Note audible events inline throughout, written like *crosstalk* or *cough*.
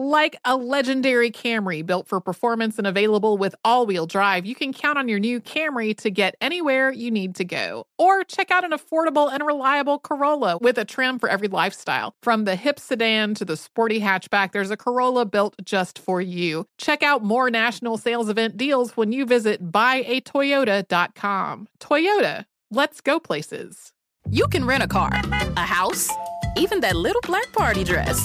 Like a legendary Camry built for performance and available with all wheel drive, you can count on your new Camry to get anywhere you need to go. Or check out an affordable and reliable Corolla with a trim for every lifestyle. From the hip sedan to the sporty hatchback, there's a Corolla built just for you. Check out more national sales event deals when you visit buyatoyota.com. Toyota, let's go places. You can rent a car, a house, even that little black party dress.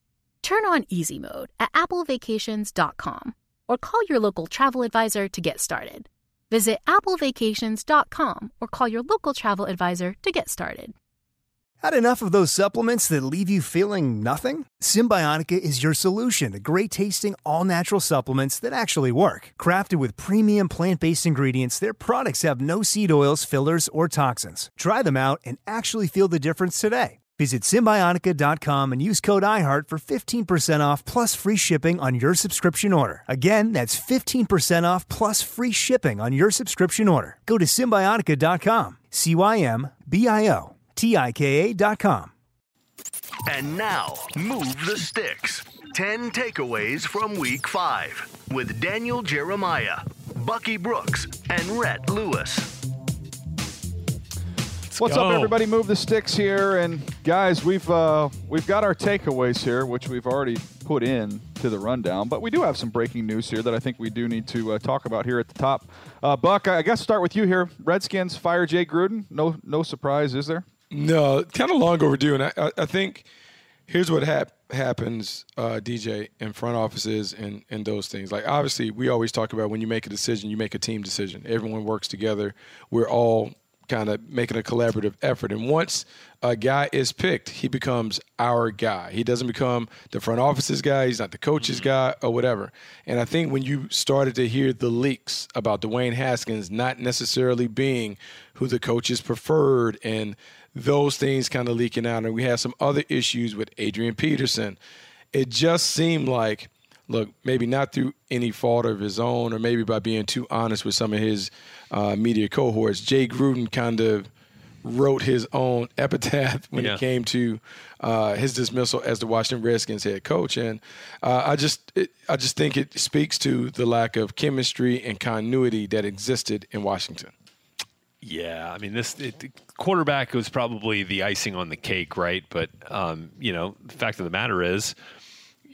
Turn on easy mode at applevacations.com or call your local travel advisor to get started. Visit applevacations.com or call your local travel advisor to get started. Had enough of those supplements that leave you feeling nothing? Cymbiotika is your solution to great tasting, all natural supplements that actually work. Crafted with premium plant based ingredients, their products have no seed oils, fillers, or toxins. Try them out and actually feel the difference today. Visit Cymbiotika.com and use code IHEART for 15% off plus free shipping on your subscription order. Again, that's 15% off plus free shipping on your subscription order. Go to Cymbiotika.com, C Y M B I O T I K A.com. And now, Move the Sticks 10 takeaways from week five with Daniel Jeremiah, Bucky Brooks, and Rhett Lewis. What's go. up, everybody? Move the sticks here, and guys, we've uh, we've got our takeaways here, which we've already put in to the rundown. But we do have some breaking news here that I think we do need to uh, talk about here at the top. Uh, Buck, I guess start with you here. Redskins fire Jay Gruden. No, no surprise, is there? No, kind of long overdue. And I, I, I think here's what hap- happens, uh, DJ, in front offices and, and those things. Like, obviously, we always talk about when you make a decision, you make a team decision. Everyone works together. We're all kind of making a collaborative effort. And once a guy is picked, he becomes our guy. He doesn't become the front office's guy. He's not the coach's mm-hmm. guy or whatever. And I think when you started to hear the leaks about Dwayne Haskins not necessarily being who the coaches preferred and those things kind of leaking out, and we had some other issues with Adrian Peterson, it just seemed like look, maybe not through any fault of his own, or maybe by being too honest with some of his uh, media cohorts, Jay Gruden kind of wrote his own epitaph when Yeah. it came to uh, his dismissal as the Washington Redskins head coach, and uh, I just it, I just think it speaks to the lack of chemistry and continuity that existed in Washington. Yeah, I mean, this it, quarterback was probably the icing on the cake, right? But um, you know, the fact of the matter is,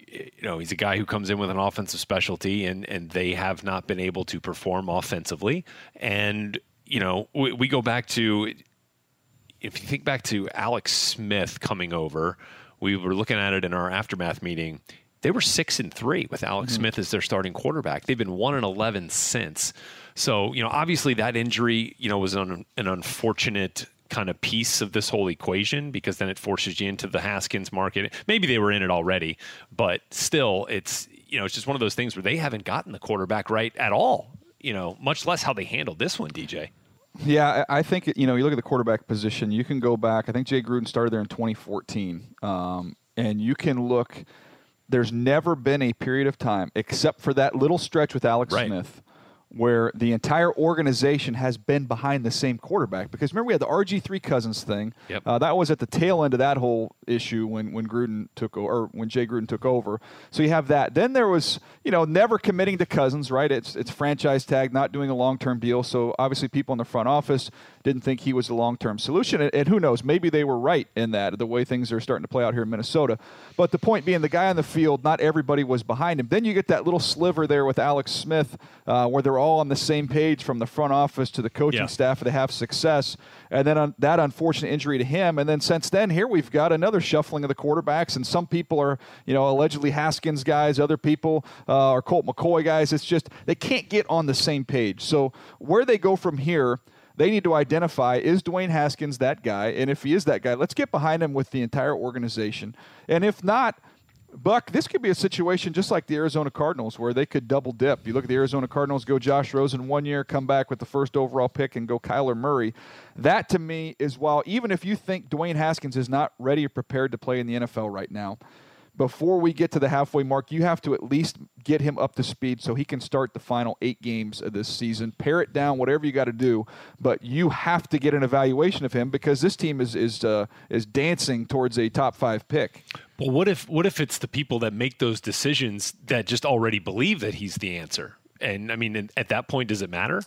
you know, he's a guy who comes in with an offensive specialty, and and they have not been able to perform offensively. And you know, we, we go back to if you think back to Alex Smith coming over, we were looking at it in our aftermath meeting. They were six and three with Alex mm-hmm. Smith as their starting quarterback. They've been one and eleven since. So you know, obviously that injury, you know, was an, an unfortunate kind of piece of this whole equation because then it forces you into the Haskins market. Maybe they were in it already, but still, it's you know, it's just one of those things where they haven't gotten the quarterback right at all. You know, much less how they handled this one, DJ. Yeah, I think you know you look at the quarterback position. You can go back. I think Jay Gruden started there in 2014. Um, and you can look. There's never been a period of time, except for that little stretch with Alex Right. Smith, where the entire organization has been behind the same quarterback. Because remember, we had the RG3 Cousins thing. Yep. Uh, that was at the tail end of that whole issue when, when Gruden took over, or when Jay Gruden took over. So you have that. Then there was, you know, never committing to Cousins, right? It's it's franchise tag, not doing a long term deal. So obviously, people in the front office didn't think he was a long term solution. And, and who knows? Maybe they were right in that, the way things are starting to play out here in Minnesota. But the point being, the guy on the field, not everybody was behind him. Then you get that little sliver there with Alex Smith, uh, where they're all on the same page from the front office to the coaching Yeah. staff. They have success, and then on that unfortunate injury to him, and then since then, here we've got another shuffling of the quarterbacks, and some people are, you know, allegedly Haskins guys, other people uh, are Colt McCoy guys. It's just they can't get on the same page. So where they go from here. They need to identify is Dwayne Haskins that guy? And if he is that guy, let's get behind him with the entire organization. And if not, Buck, this could be a situation just like the Arizona Cardinals where they could double dip. You look at the Arizona Cardinals go Josh Rosen one year, come back with the first overall pick and go Kyler Murray. That to me is while even if you think Dwayne Haskins is not ready or prepared to play in the NFL right now, before we get to the halfway mark, you have to at least get him up to speed so he can start the final eight games of this season. Pare it down, whatever you got to do, but you have to get an evaluation of him because this team is is uh, is dancing towards a top five pick. But what if what if it's the people that make those decisions that just already believe that he's the answer? And I mean, at that point, does it matter?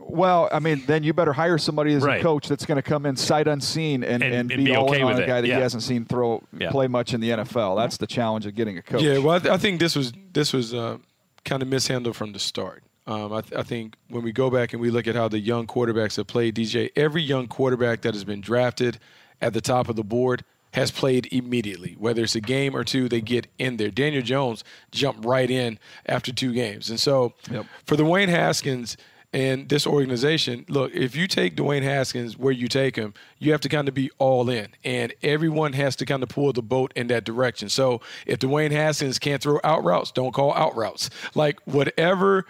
Well, I mean, then you better hire somebody as Right. a coach that's going to come in sight unseen and, And- and, and be, be all okay in on with a it. guy that Yeah. he hasn't seen throw Yeah. play much in the NFL. That's the challenge of getting a coach. Yeah, well, I, th- I think this was this was uh, kind of mishandled from the start. Um, I, th- I think when we go back and we look at how the young quarterbacks have played, DJ, every young quarterback that has been drafted at the top of the board has played immediately. Whether it's a game or two, they get in there. Daniel Jones jumped right in after two games, and so Yep. for Dwayne Haskins and this organization, look, if you take Dwayne Haskins where you take him, you have to kind of be all in, and everyone has to kind of pull the boat in that direction. So if Dwayne Haskins can't throw out routes, don't call out routes. Like whatever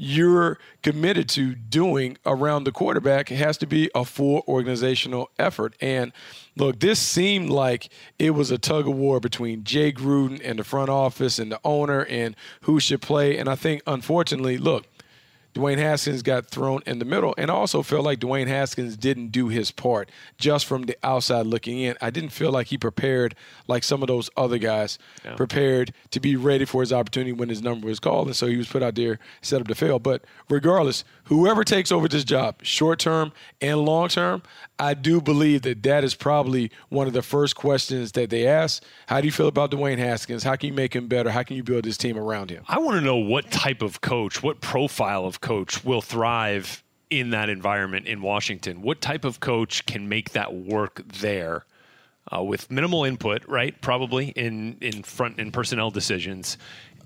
you're committed to doing around the quarterback has to be a full organizational effort. And look, this seemed like it was a tug of war between Jay Gruden and the front office and the owner and who should play. And I think, unfortunately, look, Dwayne Haskins got thrown in the middle, and I also felt like Dwayne Haskins didn't do his part just from the outside looking in. I didn't feel like he prepared like some of those other guys prepared to be ready for his opportunity when his number was called, and so he was put out there set up to fail. But regardless, whoever takes over this job, short term and long term, I do believe that that is probably one of the first questions that they ask. How do you feel about Dwayne Haskins? How can you make him better? How can you build this team around him? I want to know what type of coach, what profile of coach will thrive in that environment in Washington. What type of coach can make that work there uh, with minimal input, right? Probably in in front in personnel decisions,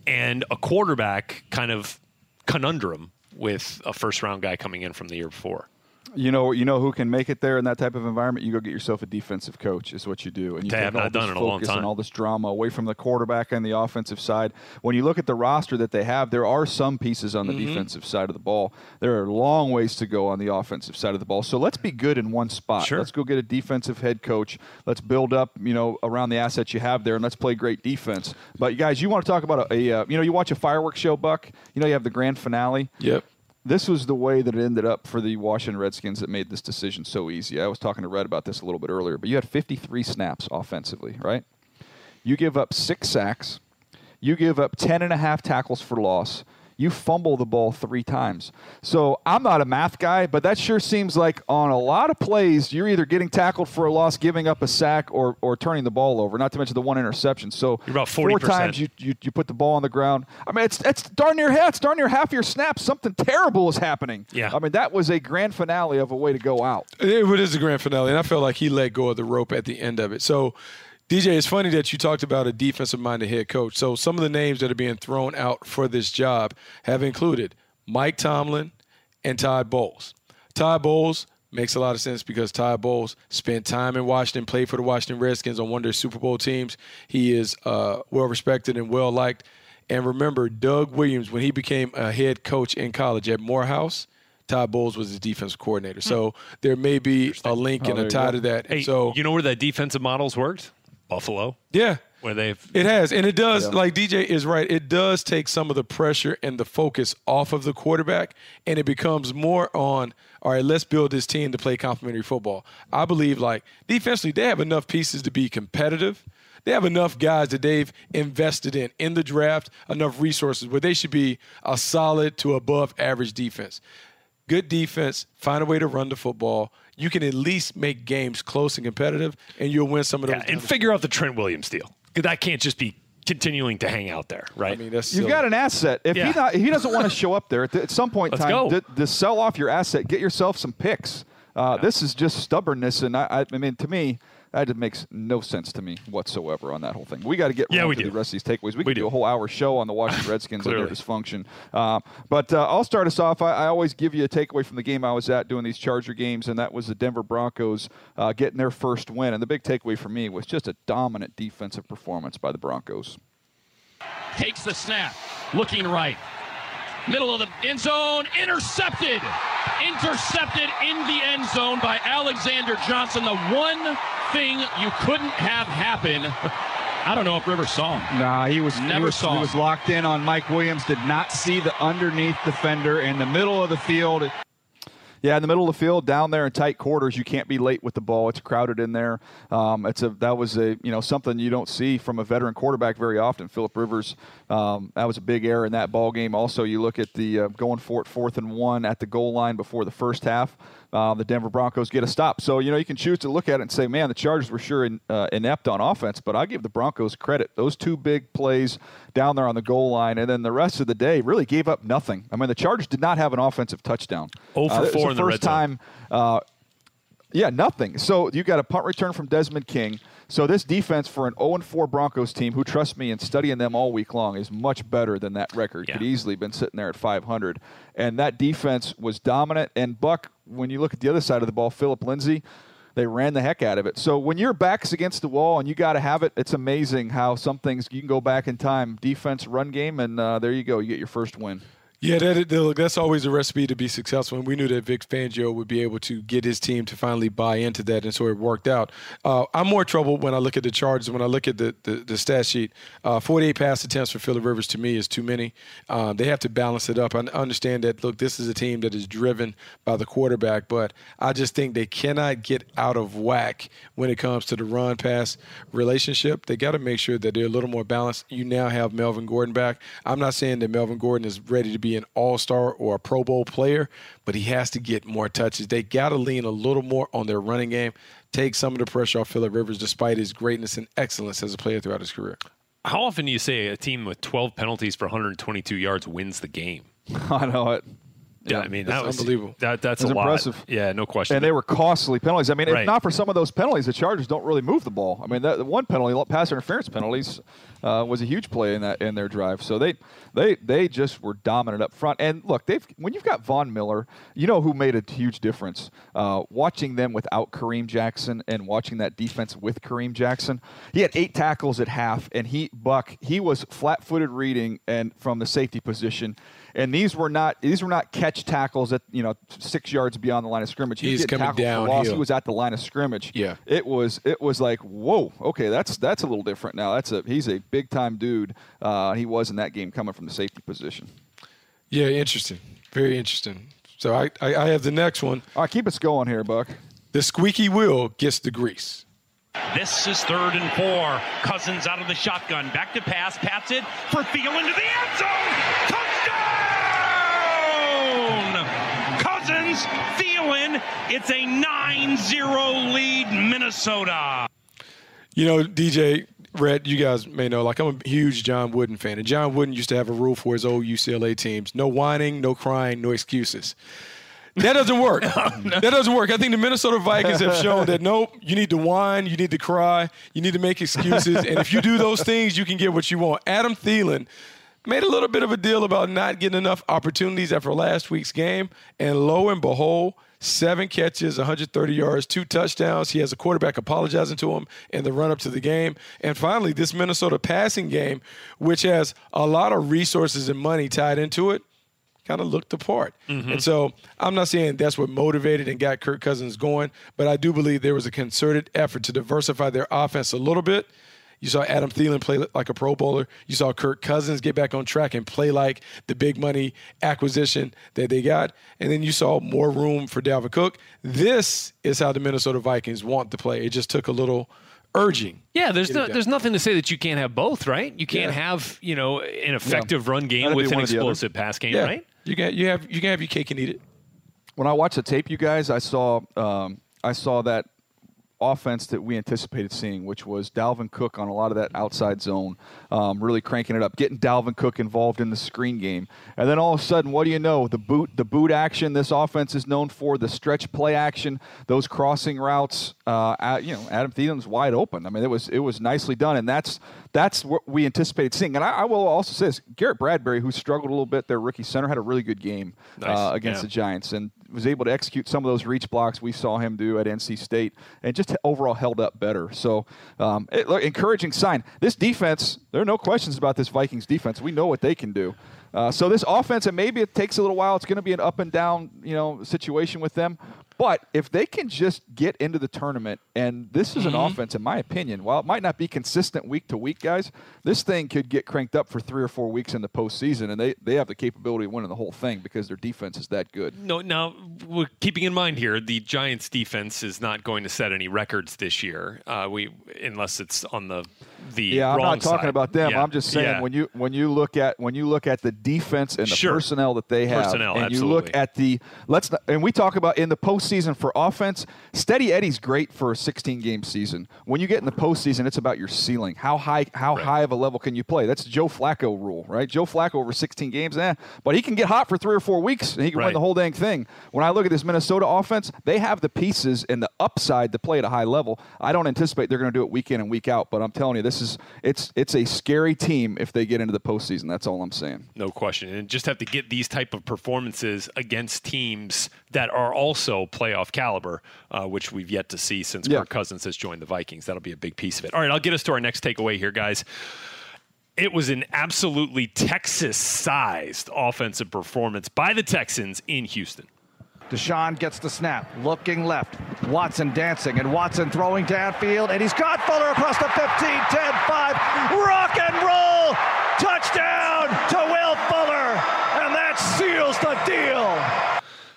and a quarterback kind of conundrum with a first round guy coming in from the year before. You know, you know who can make it there in that type of environment. You go get yourself a defensive coach. Is what you do, and you They take have all not this done in a long focus time. and all this drama away from the quarterback and the offensive side. When you look at the roster that they have, there are some pieces on the Mm-hmm. defensive side of the ball. There are long ways to go on the offensive side of the ball. So let's be good in one spot. Sure. Let's go get a defensive head coach. Let's build up, you know, around the assets you have there, and let's play great defense. But guys, you want to talk about a, a uh, you know, you watch a fireworks show, Buck. You know, you have the grand finale Yep. This was the way that it ended up for the Washington Redskins that made this decision so easy. I was talking to Rhett about this a little bit earlier, but you had 53 snaps offensively, right? You give up six sacks. You give up 10 and a half tackles for loss. You fumble the ball three times. So I'm not a math guy, but that sure seems like on a lot of plays, you're either getting tackled for a loss, giving up a sack, or, or turning the ball over, not to mention the one interception. So You're about four 40%. times you, you, you put the ball on the ground. I mean, it's, it's darn near half, it's darn near half your snaps. Something terrible is happening. Yeah. I mean, that was a grand finale of a way to go out. It is a grand finale, and I felt like he let go of the rope at the end of it. So, DJ, it's funny that you talked about a defensive-minded head coach. So, some of the names that are being thrown out for this job have included Mike Tomlin and Todd Bowles. Todd Bowles makes a lot of sense because Todd Bowles spent time in Washington, played for the Washington Redskins on one of their Super Bowl teams. He is uh, well respected and well liked. And remember, Doug Williams, when he became a head coach in college at Morehouse, Todd Bowles was his defensive coordinator. So there may be a link and there a tie to that. Hey, so you know where that defensive models worked? Buffalo. Yeah. Where they've It has, and it does. Like DJ is right. It does take some of the pressure and the focus off of the quarterback, and it becomes more on. All right, let's build this team to play complementary football. I believe, like defensively, they have enough pieces to be competitive. They have enough guys that they've invested in in the draft, enough resources where they should be a solid to above average defense. Good defense, find a way to run the football. You can at least make games close and competitive, and you'll win some of those. Yeah, and figure out the Trent Williams deal. 'Cause That can't just be continuing to hang out there, right? I mean, that's You've got an asset. If Yeah. he not, he doesn't want to show up there at, at some point in Let's time, go. to, to sell off your asset, get yourself some picks. Uh, This is just stubbornness, and I, I, I mean, to me, that makes no sense to me whatsoever on that whole thing. We got to get Yeah, around we to do. the rest of these takeaways. We, We could do. do. a whole hour show on the Washington Redskins and their dysfunction. Uh, but uh, I'll start us off. I, I always give you a takeaway from the game I was at doing these Charger games, and that was the Denver Broncos uh, getting their first win. And the big takeaway for me was just a dominant defensive performance by the Broncos. takes the snap, looking right. Middle of the end zone, intercepted. Intercepted in the end zone by Alexander Johnson. The one thing you couldn't have happen. *laughs* I don't know if Rivers saw him. Nah, he was Never he was, saw he was locked in on Mike Williams. Did not see the underneath defender in the middle of the field. Yeah, in the middle of the field, down there in tight quarters, you can't be late with the ball. It's crowded in there. Um, it's a that was a you know something you don't see from a veteran quarterback very often. Philip Rivers, um, that was a big error in that ball game. Also, you look at the uh, going for it fourth and one at the goal line before the first half. Uh, the Denver Broncos get a stop. So you know you can choose to look at it and say, man, the Chargers were sure in, uh, inept on offense, but I give the Broncos credit. Those two big plays down there on the goal line, and then the rest of the day really gave up nothing. I mean, the Chargers did not have an offensive touchdown. 0 for Uh, 4 in the first red time. Uh, yeah, nothing. So you got a punt return from Desmond King. So this defense for an 0 4 Broncos team, who trust me in studying them all week long, is much better than that record. Could Yeah. easily been sitting there at 500. And that defense was dominant. And Buck, when you look at the other side of the ball, Philip Lindsay, they ran the heck out of it. So when your back's against the wall and you got to have it, it's amazing how some things you can go back in time, defense, run game, and uh, there you go, you get your first win. Yeah, that, that- that's always a recipe to be successful. And we knew that Vic Fangio would be able to get his team to finally buy into that, and so it worked out. Uh, I'm more troubled when I look at the Chargers, when I look at the, the, the stat sheet. Uh, 48 pass attempts for Philip Rivers to me is too many. Uh, they have to balance it up. I understand that, look, this is a team that is driven by the quarterback, but I just think they cannot get out of whack when it comes to the run pass relationship. They got to make sure that they're a little more balanced. You now have Melvin Gordon back. I'm not saying that Melvin Gordon is ready to be an all star or a Pro Bowl player, but he has to get more touches. They got to lean a little more on their running game, take some of the pressure off Philip Rivers, despite his greatness and excellence as a player throughout his career. How often do you say a team with 12 penalties for 122 yards wins the game? *laughs* I know it. Yeah, I mean that that's was unbelievable. That, that's That's a lot. impressive. Yeah, no question. And they were costly penalties. I mean, if not for some of those penalties, the Chargers don't really move the ball. I mean, that the one penalty, pass interference penalties, uh, was a huge play in that in their drive. So they they they just were dominant up front. And look, they've when you've got Von Miller, you know who made a huge difference. Uh, watching them without Kareem Jackson and watching that defense with Kareem Jackson, he had eight tackles at half, and he Buck he was flat-footed reading and from the safety position. And these were not these were not catch tackles at you know six yards beyond the line of scrimmage. He was He's getting coming tackled for loss. He was at the line of scrimmage. Yeah. it was it was like whoa, okay, that's that's a little different now. That's a he's a big time dude. Uh, he was in that game coming from the safety position. Yeah, interesting. Very interesting. So I, I, I have the next one. All right, keep us going here, Buck. The squeaky wheel gets the grease. This is third and four. Cousins out of the shotgun. Back to pass. Pats it for Thielen to the end zone. Touchdown! Cousins, Thielen. It's a 9-0 lead, Minnesota. You know, DJ, Rhett, you guys may know, like I'm a huge John Wooden fan. And John Wooden used to have a rule for his old UCLA teams no whining, no crying, no excuses. That doesn't work. *laughs* That doesn't work. I think the Minnesota Vikings have shown that nope, you need to whine, you need to cry, you need to make excuses. and if you do those things, you can get what you want. Adam Thielen made a little bit of a deal about not getting enough opportunities after last week's game. And lo and behold, seven catches, 130 yards, two touchdowns. He has a quarterback apologizing to him in the run up to the game. And finally, this Minnesota passing game, which has a lot of resources and money tied into it, kind of looked the part. Mm-hmm. And so I'm not saying that's what motivated and got Kirk Cousins going, but I do believe there was a concerted effort to diversify their offense a little bit. You saw Adam Thielen play like a Pro Bowler. You saw Kirk Cousins get back on track and play like the big money acquisition that they got. And then you saw more room for Dalvin Cook. This is how the Minnesota Vikings want to play. It just took a little urging. Yeah, there's no, there's nothing to say that you can't have both, right? You can't Yeah. have you know an effective run game Gotta with an one or the other. explosive pass game, Yeah, right? you can you have you can have your cake and eat it. when I watched the tape, you guys, I saw um, I saw that offense that we anticipated seeing, which was Dalvin Cook on a lot of that outside zone, um, really cranking it up, getting Dalvin Cook involved in the screen game, and then all of a sudden, what do you know? The boot, the boot action. This offense is known for the stretch play action, those crossing routes. Uh, at- you know, Adam Thielen's wide open. I mean, it was it was nicely done, and that's that's what we anticipated seeing. And I, I will also say this: Garrett Bradbury, who struggled a little bit, their rookie center, had a really good game Nice, uh, against yeah. the Giants and was able to execute some of those reach blocks we saw him do at NC State and just overall held up better. So, um, it, look, encouraging sign. This defense, there are no questions about this Vikings defense. We know what they can do. Uh, so this offense, and maybe it takes a little while. It's going to be an up and down, you know, situation with them. But if they can just get into the tournament, and this is an Mm-hmm. offense, in my opinion, while it might not be consistent week to week, guys, this thing could get cranked up for three or four weeks in the postseason, and they, they have the capability of winning the whole thing because their defense is that good. No, now we're keeping in mind here the Giants' defense is not going to set any records this year. Uh, we unless it's on the the Yeah, I'm not talking side. about them. Yeah, I'm just saying yeah. when you when you look at when you look at the defense and the Sure. personnel that they have, Personnel, and you look at the let's not, and we talk about in the postseason for offense, Steady Eddie's great for a 16 game season. When you get in the postseason, it's about your ceiling. How high how high of a level can you play? That's Joe Flacco rule, right? Joe Flacco over 16 games, eh? But he can get hot for three or four weeks and he can win the whole dang thing. When I look at this Minnesota offense, they have the pieces and the upside to play at a high level. I don't anticipate they're going to do it week in and week out, but I'm telling you, this is it's it's a scary team if they get into the postseason. That's all I'm saying. No question. And just have to get these type of performances against teams that are also playoff caliber, uh, which we've yet to see since Yeah. Kirk Cousins has joined the Vikings. That'll be a big piece of it. All right, I'll get us to our next takeaway here, guys. It was an absolutely Texas sized offensive performance by the Texans in Houston. Deshaun gets the snap, looking left. Watson dancing, and Watson throwing downfield, and he's got Fuller across the 15, 10, 5. Rock and roll! Touchdown to Will Fuller! And that seals the deal!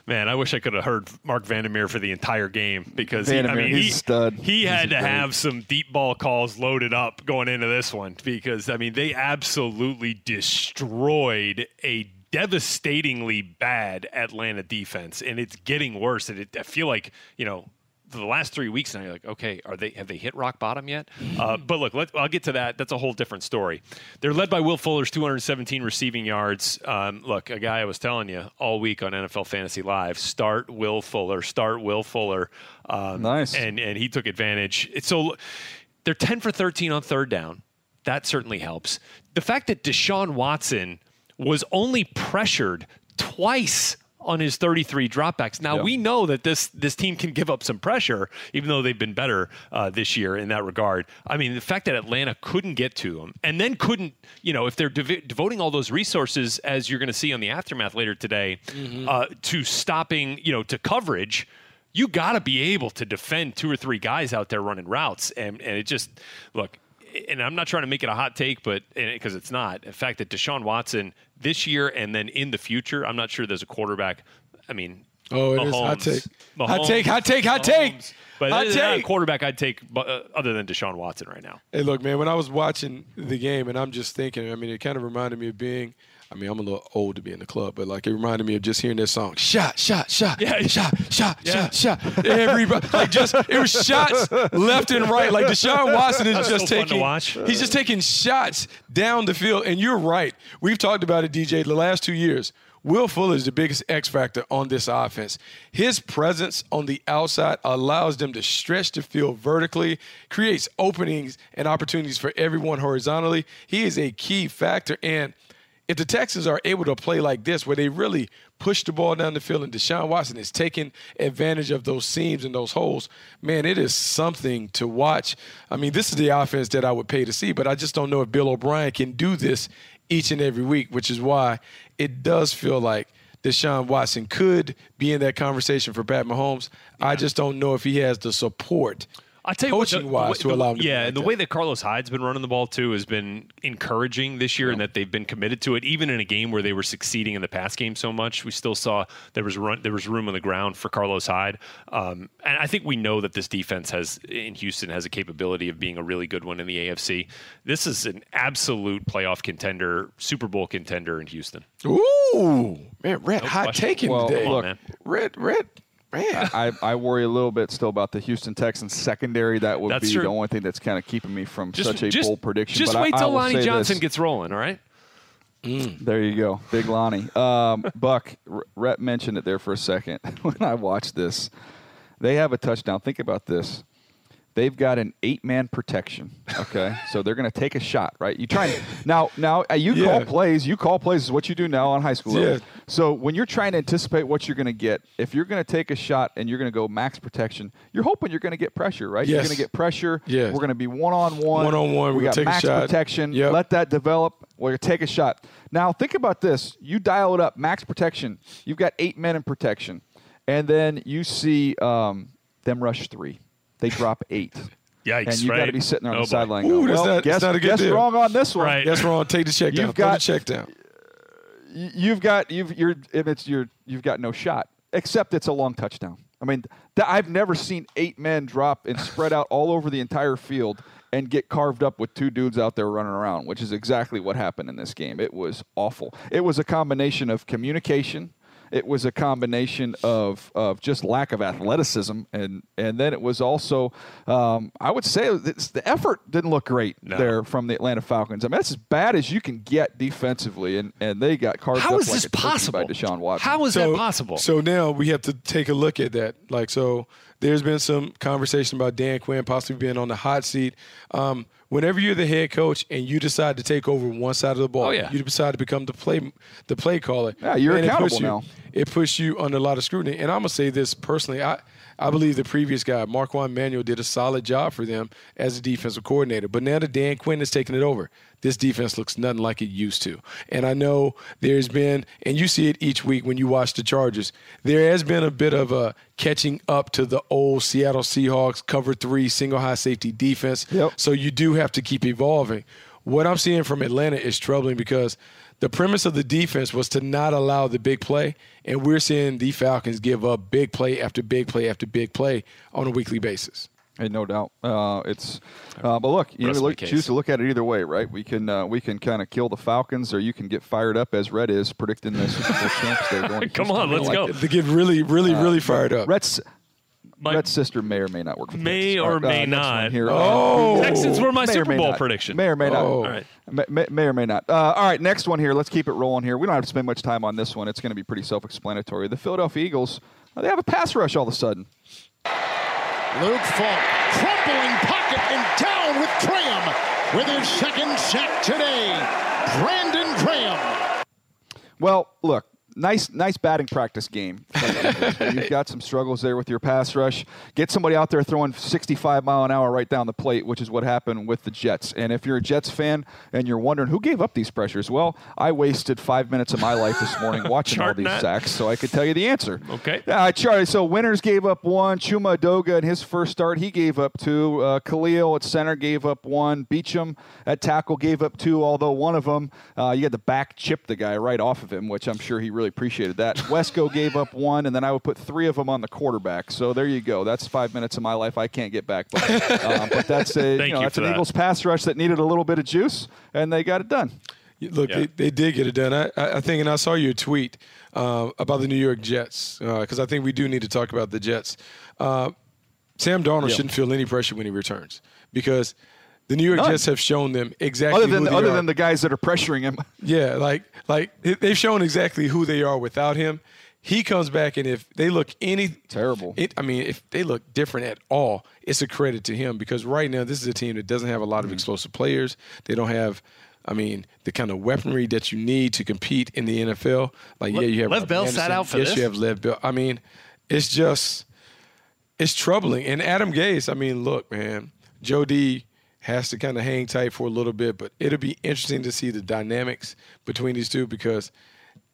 Man, I wish I could have heard Marc Vandermeer for the entire game because he, I mean, he, stud. he had to great- have some deep ball calls loaded up going into this one because I mean they absolutely destroyed a devastatingly bad Atlanta defense, and it's getting worse. And it, I feel like you know the last three weeks now, you're like, okay, are they have they hit rock bottom yet? Uh, *laughs* but look, let, I'll get to that. That's a whole different story. They're led by Will Fuller's 217 receiving yards. Um, look, a guy I was telling you all week on NFL Fantasy Live: start Will Fuller, start Will Fuller. Um, Nice. and and he took advantage. So they're 10 for 13 on third down. That certainly helps. The fact that Deshaun Watson was only pressured twice on his 33 dropbacks. Now Yeah. we know that this this team can give up some pressure, even though they've been better uh, this year in that regard. I mean, the fact that Atlanta couldn't get to him and then couldn't, you know, if they're dev- devoting all those resources, as you're going to see on the aftermath later today, uh, to stopping, you know, to coverage you got to be able to defend two or three guys out there running routes. And, and it just, look, and I'm not trying to make it a hot take, but because it's not. The fact that Deshaun Watson this year and then in the future, I'm not sure there's a quarterback. I mean, Oh, it is hot take. Mahomes- Hot take, hot take, hot take. Mahomes. But Hot there's not a take. quarterback I'd take uh, other than Deshaun Watson right now. Hey, look, man, when I was watching the game and I'm just thinking, I mean, it kind of reminded me of being, I mean, I'm a little old to be in the club, but like it reminded me of just hearing this song, shot, shot, shot, Yeah. shot, shot, Yeah. shot, shot. Everybody, like just, it was shots left and right. Like Deshaun Watson is That's just so taking, he's just taking shots down the field. And you're right. We've talked about it, DJ, the last two years. Will Fuller is the biggest X factor on this offense. His presence on the outside allows them to stretch the field vertically, creates openings and opportunities for everyone horizontally. He is a key factor. And if the Texans are able to play like this, where they really push the ball down the field and Deshaun Watson is taking advantage of those seams and those holes, man, it is something to watch. I mean, this is the offense that I would pay to see, but I just don't know if Bill O'Brien can do this each and every week, which is why it does feel like Deshaun Watson could be in that conversation for Pat Mahomes. I just don't know if he has the support I tell you what, the- coaching wise the, to the- allow him yeah, like and the way that Carlos Hyde's been running the ball too has been encouraging this year, and that they've been committed to it. Even in a game where they were succeeding in the pass game so much, we still saw there was run, there was room on the ground for Carlos Hyde. Um, and I think we know that this defense has in Houston has a capability of being a really good one in the AFC. This is an absolute playoff contender, Super Bowl contender in Houston. Ooh, man, Rhett No hot question. taking Well, today. Come on, look, man. Rhett, Rhett, man. I, I worry a little bit still about the Houston Texans secondary. That would That's be true. the only thing that's kind of keeping me from Just, such a just, bold prediction. Just but wait I till will Lonnie Johnson this. gets rolling. All right. There you go, Big Lonnie. Um, *laughs* Buck, R- Rhett mentioned it there for a second. *laughs* when I watched this, they have a touchdown. Think about this. They've got an eight-man protection. Okay, *laughs* so they're going to take a shot, right? You try and, now. Now uh, you Yeah. call plays. You call plays is what you do now on high school. level. Yeah. So when you're trying to anticipate what you're going to get, if you're going to take a shot and you're going to go max protection, you're hoping you're going to get pressure, right? Yes. You're going to get pressure. Yes. We're going to be one-on-one. One-on-one, We we'll got take a max shot. protection. Yep. Let that develop. Well, you take a shot. Now think about this. You dial it up, max protection. You've got eight men in protection, and then you see um, them rush three. They drop eight. Yikes! and you've got to be sitting there on Oh, the sideline. Ooh, going, that's well, not- guess, that's not a good guess wrong on this one. Right. That's wrong. Take the check down. You've Throw got- the check down. You've got you've you're if it's you're you've got no shot except it's a long touchdown. I mean, th- I've never seen eight men drop and spread out all over the entire field and get carved up with two dudes out there running around, which is exactly what happened in this game. It was awful. It was a combination of communication. It was a combination of, of just lack of athleticism, and, and then it was also, um, I would say, it's, the effort didn't look great No. there from the Atlanta Falcons. I mean, that's as bad as you can get defensively, and, and they got carved How up is like this a possible? by Deshaun Watson. How is that possible? So now we have to take a look at that. Like, so there's been some conversation about Dan Quinn possibly being on the hot seat. Um, whenever you're the head coach and you decide to take over one side of the ball, Oh, yeah. you decide to become the play the play caller. Yeah, you're and it puts accountable you- now. It puts you under a lot of scrutiny. And I'm gonna say this personally, I. I believe the previous guy, Marquand Manuel, did a solid job for them as a defensive coordinator. But now that Dan Quinn is taking it over, this defense looks nothing like it used to. And I know there's been, and you see it each week when you watch the Chargers, there has been a bit of a catching up to the old Seattle Seahawks cover three single high safety defense. Yep. So you do have to keep evolving. What I'm seeing from Atlanta is troubling because the premise of the defense was to not allow the big play, and we're seeing the Falcons give up big play after big play after big play on a weekly basis. Hey, no doubt. Uh, it's, uh, but look, you Rest look, choose to look at it either way, right? We can uh, we can kind of kill the Falcons, or you can get fired up as Rhett is predicting the Super Bowl champs. They're going. to Come Houston. on, let's like go. it. They get really, really, really fired up. Rhett's My- Rhett's sister may or may not work. For the May Texans. or All right, uh, may next not. Here. Oh. Texans were my May Super Bowl not. prediction. May or may not. Oh. All right. May, may, may or may not. Uh, all right, next one here. Let's keep it rolling here. We don't have to spend much time on this one. It's going to be pretty self-explanatory. The Philadelphia Eagles, uh, they have a pass rush all of a sudden. Luke Falk, crumpling pocket and down with Graham with his second sack today. Brandon Graham. Well, look, nice, nice batting practice game. You've got some struggles there with your pass rush. Get somebody out there throwing 65 mile an hour right down the plate, which is what happened with the Jets. And if you're a Jets fan and you're wondering who gave up these pressures, well, I wasted five minutes of my life this morning *laughs* watching all these that. sacks, so I could tell you the answer. Okay. I charted. So Winters gave up one. Chuma Edoga in his first start, he gave up two. Uh, Kalil at center gave up one. Beachum at tackle gave up two, although one of them, uh, you had the back chip the guy right off of him, which I'm sure he really appreciated that. Wesco *laughs* gave up one, and then I would put three of them on the quarterback. So there you go. That's five minutes of my life I can't get back. But, *laughs* um, but that's a you know, you that's an that. Eagles pass rush that needed a little bit of juice, and they got it done. Look, Yeah. they, they did get it done. I, I I think, and I saw your tweet uh, about the New York Jets because I think we do need to talk about the Jets. Uh, Sam Darnold Yeah. shouldn't feel any pressure when he returns because the New York None. Jets have shown them exactly Other than who they other are. than the guys that are pressuring him. *laughs* Yeah, like like they- they've shown exactly who they are without him. He comes back, and if they look any Terrible. it, I mean, if they look different at all, it's a credit to him because right now this is a team that doesn't have a lot of Mm-hmm. explosive players. They don't have I mean, the kind of weaponry that you need to compete in the NFL. Like, Le- yeah, you have Lev Bell sat out for yes, this? you have Lev Bell. I mean, it's just it's troubling. And Adam Gase, I mean, look, man, Joe D has to kind of hang tight for a little bit, but it'll be interesting to see the dynamics between these two because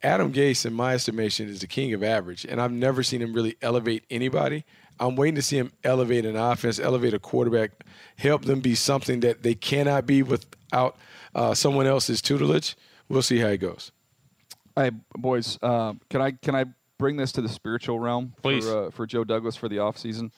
Adam Gase, in my estimation, is the king of average, and I've never seen him really elevate anybody. I'm waiting to see him elevate an offense, elevate a quarterback, help them be something that they cannot be without uh, someone else's tutelage. We'll see how it goes. Hey, boys, uh, can I can I bring this to the spiritual realm Please. for uh, for Joe Douglas for the offseason?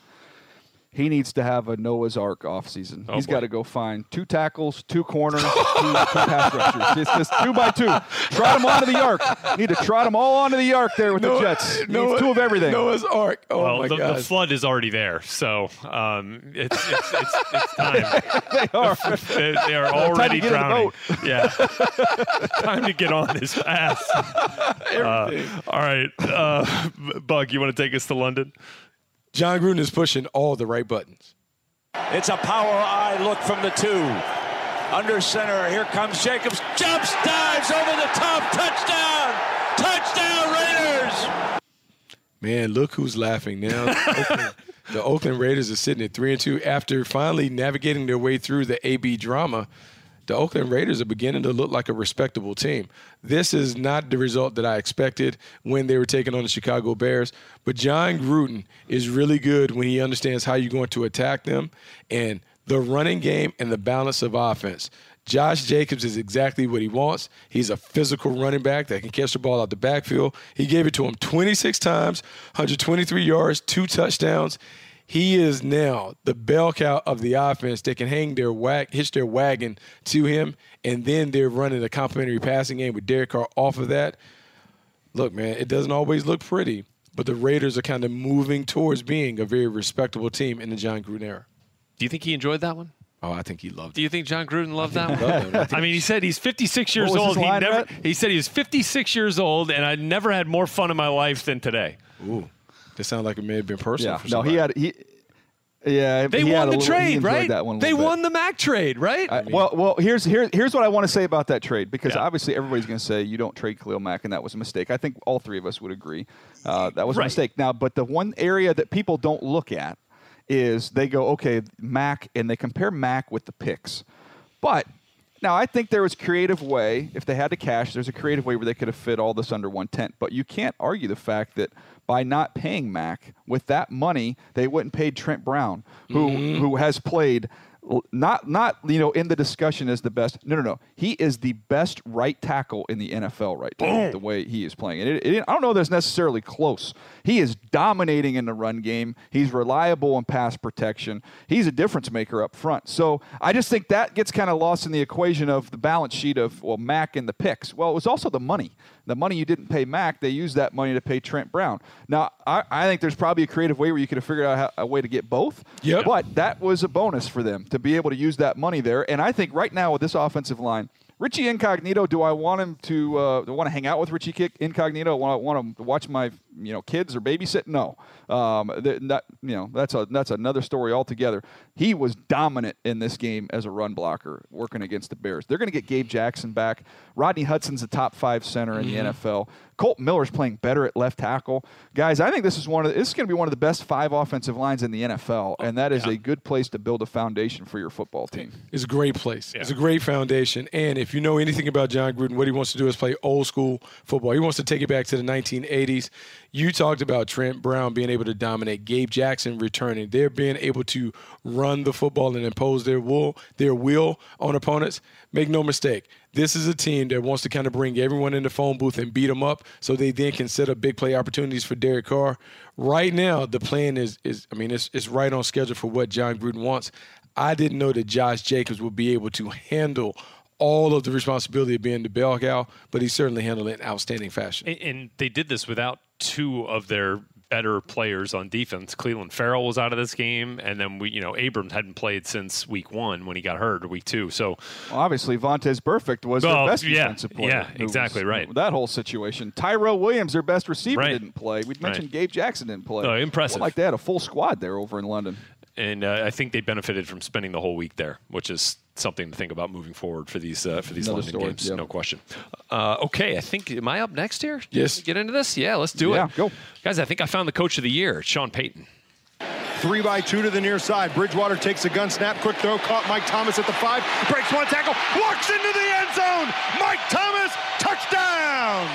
He needs to have a Noah's Ark offseason. Oh, He's boy. got to go find two tackles, two corners, two, two pass rushers. It's just two by two. Trot them onto the ark. Need to trot them all onto the ark there with the Jets. He needs two of everything. Noah's Ark. Oh well, my the, God. the flood is already there, so um, it's, it's, it's, it's time. *laughs* they are. they, they are already get drowning. Yeah, *laughs* time to get on this pass. *laughs* Uh, all right, uh, Buck, you want to take us to London? Jon Gruden is pushing all the right buttons. It's a power I look from the two. Under center, here comes Jacobs. Jumps, dives over the top. Touchdown! Touchdown, Raiders! Man, look who's laughing now. The *laughs* Oakland, the Oakland Raiders are sitting at three and two after finally navigating their way through the AB drama. The Oakland Raiders are beginning to look like a respectable team. This is not the result that I expected when they were taking on the Chicago Bears, but Jon Gruden is really good when he understands how you're going to attack them and the running game and the balance of offense. Josh Jacobs is exactly what he wants. He's a physical running back that can catch the ball out the backfield. He gave it to him 26 times, 123 yards, two touchdowns. He is now the bell cow of the offense. They can hang their wag, hitch their wagon to him, and then they're running a complimentary passing game with Derek Carr off of that. Look, man, it doesn't always look pretty, but the Raiders are kind of moving towards being a very respectable team in the Jon Gruden era. Do you think he enjoyed that one? Oh, I think he loved it. Do you think Jon Gruden loved that one? I *laughs* I mean, he said he's 56 years old. He never. He said he was 56 years old, and I never had more fun in my life than today. Ooh, this sounds like it may have been personal. Yeah, for no, somebody. he had he. Yeah, They he had won a the little- trade, enjoyed right? That one they little bit. won the Mack trade, right? I- well, well, here's here, here's what I want to say about that trade because Yeah. obviously everybody's going to say you don't trade Khalil Mack and that was a mistake. I think all three of us would agree uh, that was Right. a mistake. Now, but the one area that people don't look at is they go okay Mack, and they compare Mack with the picks, but now I think there was a creative way if they had to cash. There's a creative way where they could have fit all this under one tent. But you can't argue the fact that by not paying Mack with that money, they wouldn't pay Trent Brown, who mm-hmm. who has played not not you know in the discussion as the best. No, no, no. He is the best right tackle in the NFL right now. The way he is playing, and it, it, I don't know that's necessarily close. He is dominating in the run game. He's reliable in pass protection. He's a difference maker up front. So I just think that gets kind of lost in the equation of the balance sheet of well Mack and the picks. Well, it was also the money. The money you didn't pay Mack, they used that money to pay Trent Brown. Now I, I think there's probably a creative way where you could have figured out how, a way to get both. Yep. But that was a bonus for them to be able to use that money there. And I think right now with this offensive line, Richie Incognito, do I want him to uh, want to hang out with Richie Kick Incognito? Want want him to watch my you know kids or babysit? No, um, th- that, you know that's a that's another story altogether. He was dominant in this game as a run blocker, working against the Bears. They're going to get Gabe Jackson back. Rodney Hudson's a top five center in the NFL. Colt Miller's playing better at left tackle. Guys, I think this is one of the, this is going to be one of the best five offensive lines in the NFL, and that is a good place to build a foundation for your football team. It's a great place. It's a great foundation. And if you know anything about Jon Gruden, what he wants to do is play old school football. He wants to take it back to the 1980s. You talked about Trent Brown being able to dominate, Gabe Jackson returning. They're being able to run the football and impose their will, their will on opponents. Make no mistake, this is a team that wants to kind of bring everyone in the phone booth and beat them up so they then can set up big play opportunities for Derek Carr. Right now, the plan is is I mean it's it's right on schedule for what Jon Gruden wants. I didn't know that Josh Jacobs would be able to handle all of the responsibility of being the bell cow, but he certainly handled it in outstanding fashion. And, and they did this without two of their better players on defense. Clelin Ferrell was out of this game, and then we, you know, Abrams hadn't played since week one when he got hurt, or week two. So Well, obviously, Vontaze Burfict was Well, their best yeah, defensive player. yeah, exactly right. That whole situation. Tyrell Williams, their best receiver, Right. didn't play. We mentioned Right. Gabe Jackson didn't play. Oh, impressive. Well, like they had a full squad there over in London. and uh, I think they benefited from spending the whole week there, which is something to think about moving forward for these uh, for these Another London story, games. yeah. No question. Uh, okay, I think am I up next here? Yes. Get into this. Yeah, let's do Yeah, it. go. guys. I think I found the coach of the year, Sean Payton. Three by two to the near side. Bridgewater takes a gun snap, quick throw, caught Mike Thomas at the five, breaks one tackle, walks into the end zone. Mike Thomas, touchdown.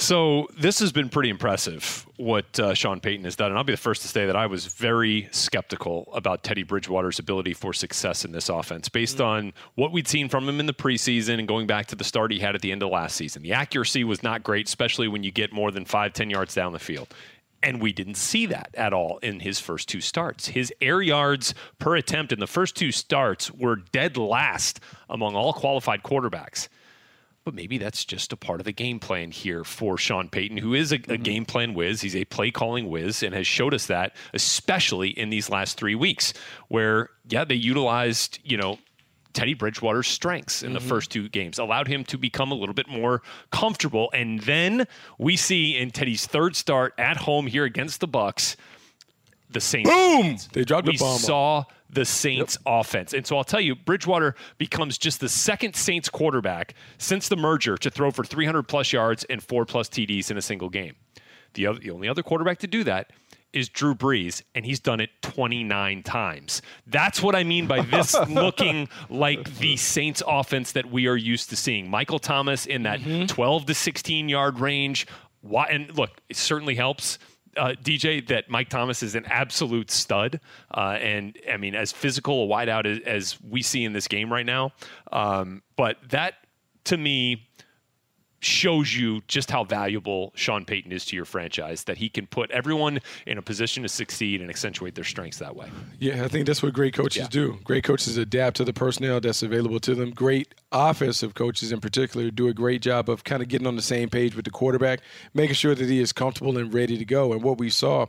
So this has been pretty impressive what uh, Sean Payton has done, and I'll be the first to say that I was very skeptical about Teddy Bridgewater's ability for success in this offense, based on what we'd seen from him in the preseason and going back to the start he had at the end of last season. The accuracy was not great, especially when you get more than five, ten yards down the field. And we didn't see that at all in his first two starts. His air yards per attempt in the first two starts were dead last among all qualified quarterbacks. But maybe that's just a part of the game plan here for Sean Payton, who is a, a mm-hmm. game plan whiz. He's a play calling whiz and has showed us that, especially in these last three weeks, where, yeah, they utilized, you know, Teddy Bridgewater's strengths in the mm-hmm. first two games, allowed him to become a little bit more comfortable. And then we see in Teddy's third start at home here against the Bucks, the same. Boom! They dropped we the bomb. saw the Saints offense. And so I'll tell you, Bridgewater becomes just the second Saints quarterback since the merger to throw for 300 plus yards and four plus TDs in a single game. The, other, the only other quarterback to do that is Drew Brees, and he's done it 29 times. That's what I mean by this *laughs* looking like the Saints offense that we are used to seeing. Michael Thomas in that mm-hmm. 12 to 16 yard range. Why, and look, it certainly helps uh, DJ, that Mike Thomas is an absolute stud. Uh, and I mean, as physical a wideout as, as we see in this game right now. Um, but that, to me, shows you just how valuable Sean Payton is to your franchise, that he can put everyone in a position to succeed and accentuate their strengths that way. Yeah, I think that's what great coaches do. Great coaches adapt to the personnel that's available to them. Great offensive coaches, in particular, do a great job of kind of getting on the same page with the quarterback, making sure that he is comfortable and ready to go. And what we saw,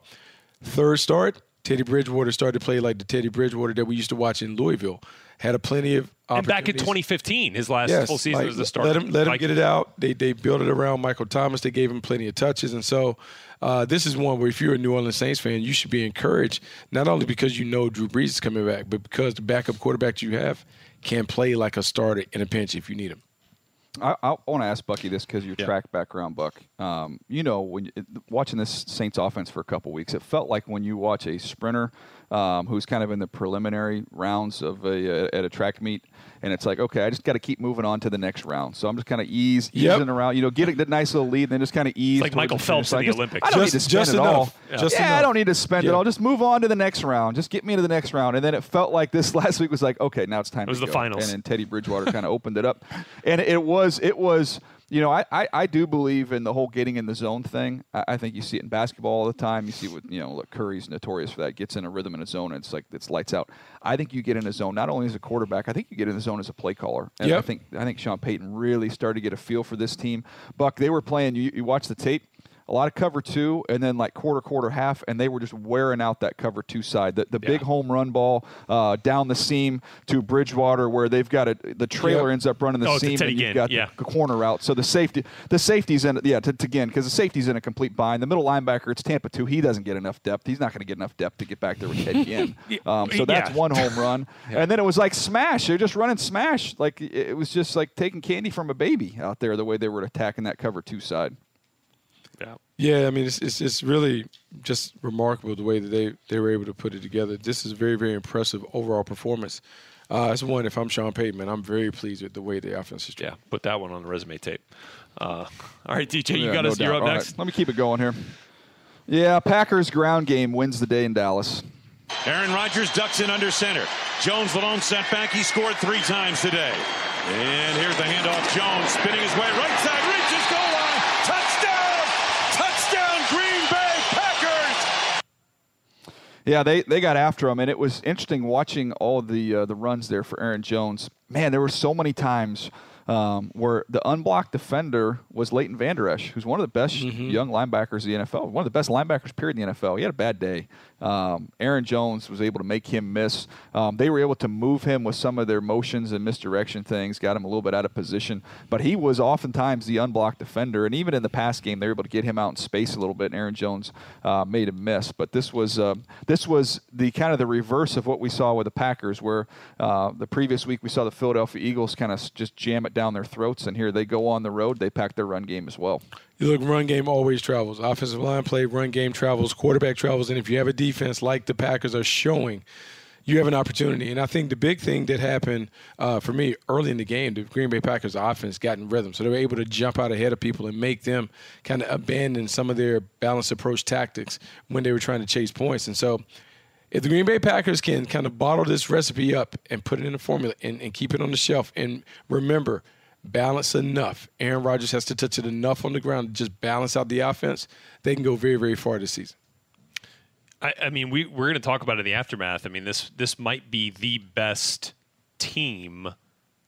third start, Teddy Bridgewater started to play like the Teddy Bridgewater that we used to watch in Louisville. Had a plenty of And back in 2015, his last Yes, full season like, as the starter. Let him let him Like- get it out. They they built it around Michael Thomas. They gave him plenty of touches, and so uh, this is one where if you're a New Orleans Saints fan, you should be encouraged not only because you know Drew Brees is coming back, but because the backup quarterback you have can play like a starter in a pinch if you need him. I, I want to ask Bucky this because your track background, Buck. Um, you know, when watching this Saints offense for a couple weeks, it felt like when you watch a sprinter um, who's kind of in the preliminary rounds of a uh, at a track meet, and it's like, okay, I just got to keep moving on to the next round. So I'm just kind of ease Yep. easing around, you know, get a that nice little lead, and then just kind of ease. like Michael Phelps finish in line. the Just- Olympics. I don't Just- need to spend just it enough. all. Yeah. Just yeah, I enough. don't need to spend it all. Just move on to the next round. Just get me to the next round. And then it felt like this *laughs* last week was like, okay, now it's time. It was to the go. finals. And then Teddy Bridgewater kind of opened it up, and it was it was you know I, I, I do believe in the whole getting in the zone thing. I, I think you see it in basketball all the time. You see what you know. Look, Curry's notorious for that. Gets in a rhythm in a zone, and it's like it's lights out. I think you get in a zone not only as a quarterback. I think you get in the zone as a play caller. And I think I think Sean Payton really started to get a feel for this team. Buck, they were playing. You, you watch the tape. A lot of cover two, and then like quarter, quarter, half, and they were just wearing out that cover two side. The, the big home run ball uh, down the seam to Bridgewater, where they've got it. The trailer Yep. ends up running the Oh, seam, and you've got yeah. the corner route. So the safety, the safety's in. Yeah, to, to Ginn because the safety's in a complete bind. The middle linebacker, it's Tampa two. He doesn't get enough depth. He's not going to get enough depth to get back there with Ted Ginn. Um, so that's Yeah. one home run, *laughs* and then it was like smash. They're just running smash. Like it was just like taking candy from a baby out there. The way they were attacking that cover two side. Yeah. Yeah, I mean it's, it's it's really just remarkable the way that they they were able to put it together. This is very very impressive overall performance. Uh, it's one if I'm Sean Payton, man, I'm very pleased with the way the offense is. Yeah, put that one on the resume tape. Uh, *laughs* all right, DJ, you Yeah, got no us. You're up All right, next. Let me keep it going here. Yeah, Packers ground game wins the day in Dallas. Aaron Rodgers ducks in under center. Jones, the lone setback. He scored three times today. And here's the handoff. Jones spinning his way right side, reaches goal line. Touchdown! Touchdown, Green Bay Packers! Yeah, they, they got after him, and it was interesting watching all the uh, the runs there for Aaron Jones. man, there were so many times um, where the unblocked defender was Leighton Vander Esch, who's one of the best Mm-hmm. young linebackers in the NFL, one of the best linebackers period in the NFL. He had a bad day. Um, Aaron Jones was able to make him miss. Um, they were able to move him with some of their motions and misdirection things, got him a little bit out of position. But he was oftentimes the unblocked defender, and even in the pass game, they were able to get him out in space a little bit. And Aaron Jones uh, made a miss. But this was uh, this was the kind of the reverse of what we saw with the Packers, where uh, the previous week we saw the Philadelphia Eagles kind of just jam it down their throats, and here they go on the road, they pack their run game as well. You look, run game always travels. Offensive line play, run game travels, quarterback travels, and if you have a defense like the Packers are showing, you have an opportunity. And I think the big thing that happened uh, for me early in the game, the Green Bay Packers offense got in rhythm, so they were able to jump out ahead of people and make them kind of abandon some of their balanced approach tactics when they were trying to chase points. And so. If the Green Bay Packers can kind of bottle this recipe up and put it in a formula and, and keep it on the shelf, and remember, balance enough. Aaron Rodgers has to touch it enough on the ground to just balance out the offense. They can go very, very far this season. I, I mean, we we're going to talk about it in the aftermath. I mean, this this might be the best team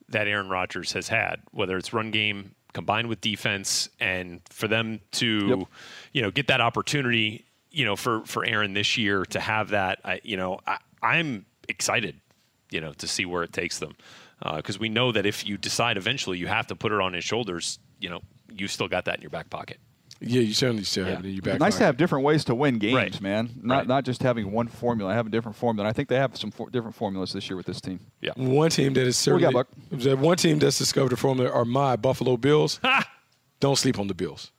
that Aaron Rodgers has had, whether it's run game combined with defense, and for them to, you know, get that opportunity, you know, for for Aaron this year to have that, I, you know, I, I'm excited, you know, to see where it takes them, uh, because we know that if you decide eventually you have to put it on his shoulders, you know, you still got that in your back pocket. Yeah, you certainly still have it in your back. nice to have different ways to win games, Right. man. Not not just having one formula. I have a different formula. And I think they have some for, different formulas this year with this team. Yeah. One team that is What certainly got, one team that's discovered a formula are my Buffalo Bills. Don't sleep on the Bills.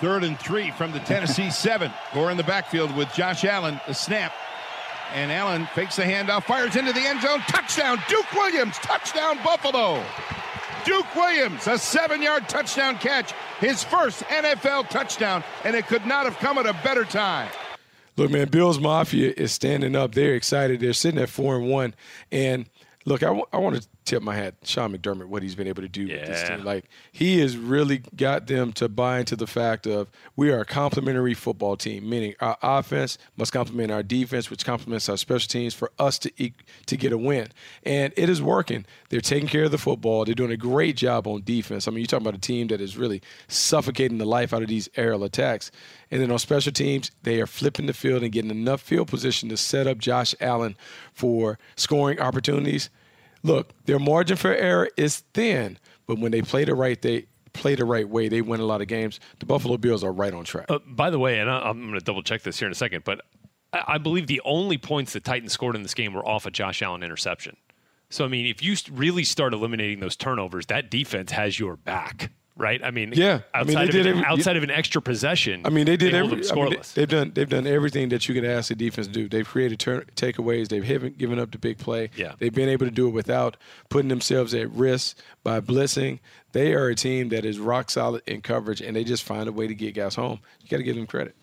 Third and three from the Tennessee *laughs* seven. Gore in the backfield with Josh Allen. The snap. And Allen fakes the handoff, fires into the end zone. Touchdown, Duke Williams. Touchdown, Buffalo. Duke Williams, a seven yard touchdown catch. His first NFL touchdown, and it could not have come at a better time. Look, man, Bills Mafia is standing up. They're excited. They're sitting at four and one. And look, I want to tip my hat, Sean McDermott, what he's been able to do with this team. Like he has really got them to buy into the fact of we are a complementary football team, meaning our offense must complement our defense, which complements our special teams for us to e- to get a win. And it is working. They're taking care of the football. They're doing a great job on defense. I mean, you're talking about a team that is really suffocating the life out of these aerial attacks. And then on special teams, they are flipping the field and getting enough field position to set up Josh Allen for scoring opportunities. Look, their margin for error is thin, but when they play the right, they play the right way. They win a lot of games. The Buffalo Bills are right on track. Uh, by the way, and I, I'm going to double check this here in a second, but I, I believe the only points the Titans scored in this game were off a Josh Allen interception. So I mean, if you really start eliminating those turnovers, that defense has your back, right? I mean, Yeah, I mean, they of, did an, every- outside of an extra possession. I mean, they did hold every. them I mean, scoreless. they, have done. They've done everything that you could ask the defense to do. They've created turn, takeaways. They've haven't given up the big play. Yeah. They've been able to do it without putting themselves at risk by blitzing. They are a team that is rock solid in coverage, and they just find a way to get guys home. You got to give them credit.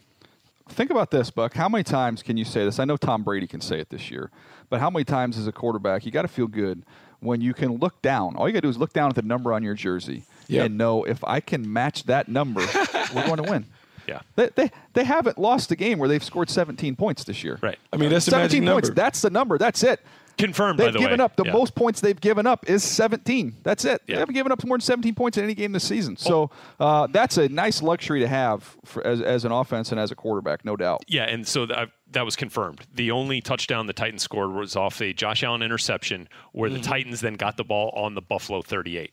Think about this, Buck. How many times can you say this? I know Tom Brady can say it this year, but how many times as a quarterback you got to feel good when you can look down? All you got to do is look down at the number on your jersey Yep. and know if I can match that number, *laughs* we're going to win. Yeah. They, they, they haven't lost a game where they've scored 17 points this year. Right. I mean, that's 17 magic points. number. That's the number. That's it. Confirmed, They've by the way given way. up the Yeah. most points they've given up is 17. That's it. Yeah. They haven't given up more than 17 points in any game this season. So uh, that's a nice luxury to have for, as, as an offense and as a quarterback, no doubt. Yeah, and so that, that was confirmed. The only touchdown the Titans scored was off a Josh Allen interception, where Mm-hmm. the Titans then got the ball on the Buffalo 38.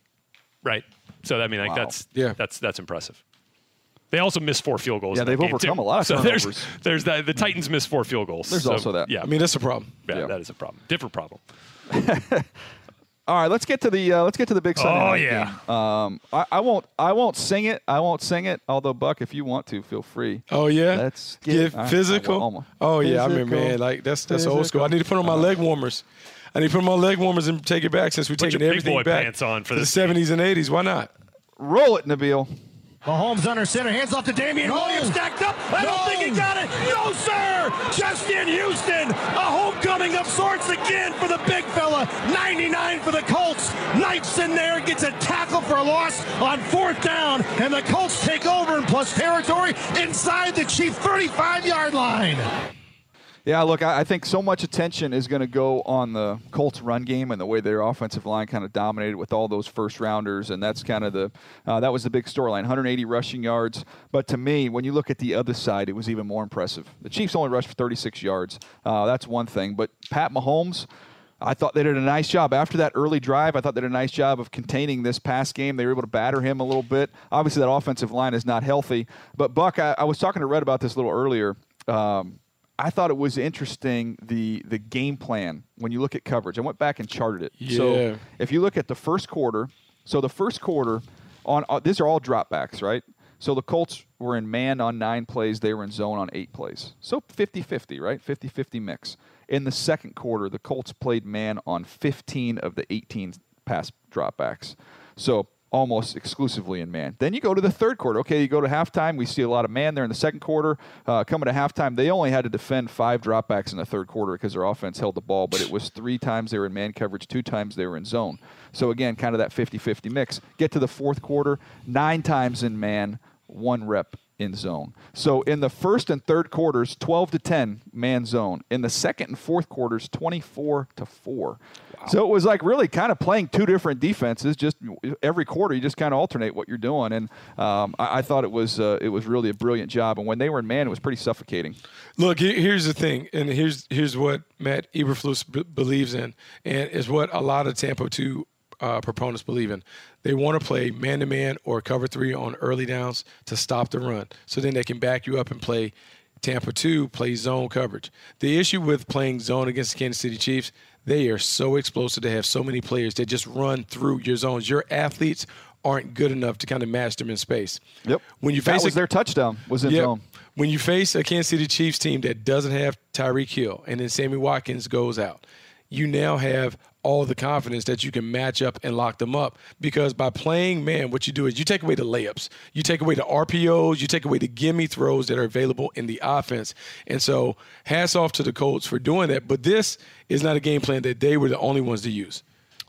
Right. So I mean, like Wow. that's Yeah. that's that's impressive. They also missed four field goals. Yeah, in they've game, overcome too. a lot of so there's, turnovers. there's that. The Titans missed four field goals. There's So, also that. Yeah, I mean, that's a problem. yeah, yeah. that is a problem. Different problem. *laughs* All right, let's get to the uh, let's get to the big Sunday Oh, yeah. game. Um, I, I won't I won't sing it. I won't sing it. Although Buck, if you want to, feel free. Oh yeah, Let's get- get physical. I want- oh yeah, I mean man. Like that's that's old school. I need to put on my leg warmers. I need to put on my leg warmers and take it back since we're Put taking your big everything boy back pants on for to this the 70s and 80s. Why not? Roll it, Nabil. Mahomes under center, hands off to Damien Williams, stacked up. I don't think he got it. No, sir. Justin Houston. A homecoming of sorts again for the big fella. 99 for the Colts. Knights in there, gets a tackle for a loss on fourth down, and the Colts take over in plus territory inside the Chief 35 yard line. Yeah, look, I, I think so much attention is going to go on the Colts run game and the way their offensive line kind of dominated with all those first rounders, and that's kind of the uh, that was the big storyline. 180 rushing yards, but to me, when you look at the other side, it was even more impressive. The Chiefs only rushed for 36 yards. Uh, that's one thing, but Pat Mahomes. I thought they did a nice job after that early drive. I thought they did a nice job of containing this pass game. They were able to batter him a little bit. Obviously, that offensive line is not healthy. But Buck, I, I was talking to Rhett about this a little earlier. Um, I thought it was interesting the the game plan when you look at coverage. I went back and charted it. Yeah. So if you look at the first quarter, so the first quarter on uh, these are all dropbacks, right? So the Colts were in man on nine plays, they were in zone on eight plays. So 50-50, right? 50-50 mix. In the second quarter, the Colts played man on 15 of the 18 pass dropbacks. So almost exclusively in man. Then you go to the third quarter. Okay, you go to halftime. We see a lot of man there in the second quarter. Uh, coming to halftime, they only had to defend five dropbacks in the third quarter because their offense held the ball, but it was three times they were in man coverage, two times they were in zone. So again, kind of that 50 50 mix. Get to the fourth quarter, nine times in man, one rep in zone. So in the first and third quarters, 12 to 10 man zone. In the second and fourth quarters, 24 to 4. So it was like really kind of playing two different defenses. Just every quarter, you just kind of alternate what you're doing, and um, I, I, thought it was uh, it was really a brilliant job. And when they were in man, it was pretty suffocating. Look, here's the thing, and here's here's what Matt Eberflus b- believes in, and is what a lot of Tampa two uh, proponents believe in. They want to play man to man or cover three on early downs to stop the run, so then they can back you up and play. Tampa 2 play zone coverage. The issue with playing zone against the Kansas City Chiefs, they are so explosive. They have so many players that just run through your zones. Your athletes aren't good enough to kind of match them in space. Yep. When you face that was a, their touchdown was in yep. zone. When you face a Kansas City Chiefs team that doesn't have Tyreek Hill and then Sammy Watkins goes out, you now have all the confidence that you can match up and lock them up. Because by playing man, what you do is you take away the layups, you take away the RPOs, you take away the gimme throws that are available in the offense. And so, hats off to the Colts for doing that. But this is not a game plan that they were the only ones to use.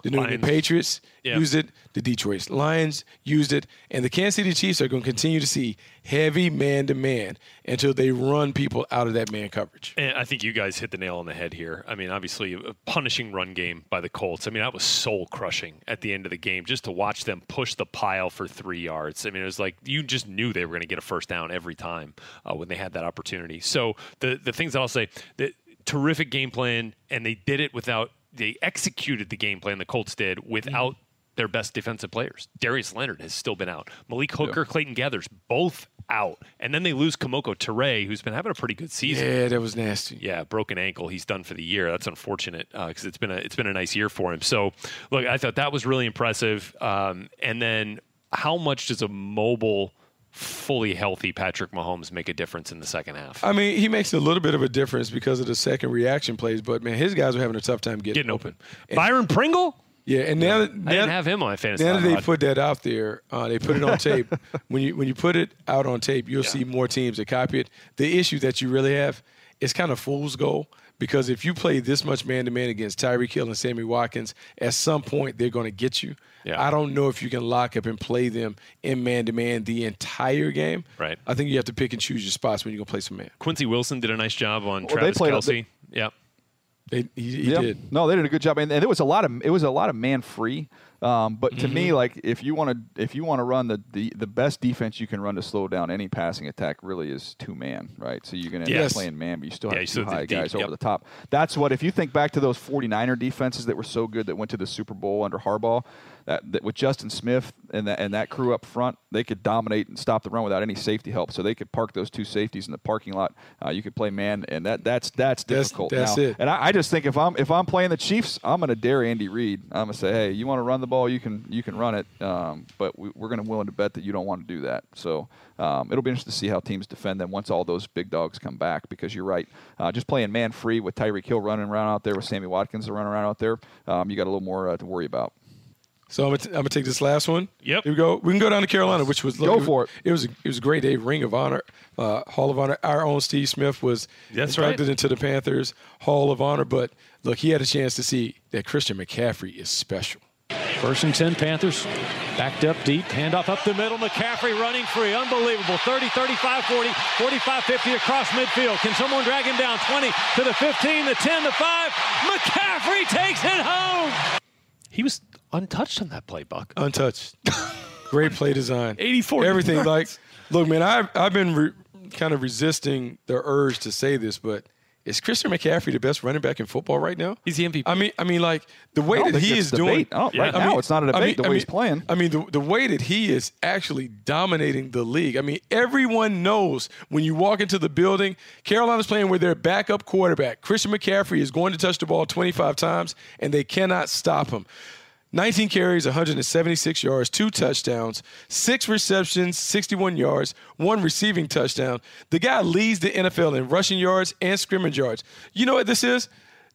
The New England Patriots Yeah. used it. The Detroit Lions used it. And the Kansas City Chiefs are going to continue to see heavy man to man until they run people out of that man coverage. And I think you guys hit the nail on the head here. I mean, obviously, a punishing run game by the Colts. I mean, that was soul crushing at the end of the game just to watch them push the pile for three yards. I mean, it was like you just knew they were going to get a first down every time uh, when they had that opportunity. So the the things that I'll say, the, terrific game plan, and they did it without they executed the game plan the Colts did without. Their best defensive players. Darius Leonard has still been out. Malik Hooker, Clayton Geathers, both out. And then they lose Kemoko Turay, who's been having a pretty good season. Yeah, that was nasty. Yeah, broken ankle. He's done for the year. That's unfortunate because it's been a it's been a nice year for him. So, look, I thought that was really impressive. Um, and then, how much does a mobile, fully healthy Patrick Mahomes make a difference in the second half? I mean, he makes a little bit of a difference because of the second reaction plays, but man, his guys are having a tough time getting, Getting open. Byron Pringle? Yeah, and now that I now, didn't have him on fantasy. now that they put that out there, uh, they put it on tape. *laughs* when you when you put it out on tape, you'll see more teams that copy it. The issue that you really have is kind of fool's goal because if you play this much man to man against Tyreek Hill and Sammy Watkins, at some point they're going to get you. Yeah. I don't know if you can lock up and play them in man to man the entire game. Right. I think you have to pick and choose your spots when you go play some man. Quincy Wilson did a nice job on Well, Travis played- Kelce. yep. They, he, he Yeah. did. No, they did a good job, and, and it was a lot of it was a lot of man free. Um, but to Mm-hmm. me, like if you want to if you want to run the, the the best defense you can run to slow down any passing attack, really is two man, right? So you're going to end Yes. up playing man, but you still have you two still high deep, guys over yep. the top. That's what if you think back to those 49er defenses that were so good that went to the Super Bowl under Harbaugh. That, that with Justin Smith and that and that crew up front, they could dominate and stop the run without any safety help. So they could park those two safeties in the parking lot. Uh, you could play man, and that that's that's That's- difficult. that's now. it. And I, I just think if I'm if I'm playing the Chiefs, I'm going to dare Andy Reid. I'm going to say, hey, you want to run the ball, you can you can run it, um, but we, we're going to willing to bet that you don't want to do that. So um, it'll be interesting to see how teams defend them once all those big dogs come back. Because you're right, uh, just playing man free with Tyreek Hill running around out there with Sammy Watkins running around out there, um, you got a little more uh, to worry about. So I'm gonna, t- I'm gonna take this last one. Yep. Here we go. We can go down to Carolina, which was Go for it. It was a, it was a great day. Ring of Honor, uh, Hall of Honor. Our own Steve Smith was That's inducted right. into the Panthers Hall of Honor. But look, he had a chance to see that Christian McCaffrey is special. First and 10 Panthers. Backed up deep. Handoff up the middle. McCaffrey running free. Unbelievable. 30, 35, 40, 45, 50 across midfield. Can someone drag him down? 20 to the 15, the 10, the 5. McCaffrey takes it home. He was untouched on that play, Buck. Untouched. *laughs* Great play design. *laughs* 84 Everything. yards. Like, look, man, I've, I've been re- kind of resisting the urge to say this, but is Christian McCaffrey the best running back in football right now? He's the MVP. I mean, I mean, like the way that he is doing. Oh, right now it's not a debate, the way he's playing. I mean, the, the way that he is actually dominating the league. I mean, everyone knows when you walk into the building, Carolina's playing with their backup quarterback. Christian McCaffrey is going to touch the ball 25 times, and they cannot stop him. 19 carries, 176 yards, two touchdowns, six receptions, 61 yards, one receiving touchdown. The guy leads the NFL in rushing yards and scrimmage yards. You know what this is?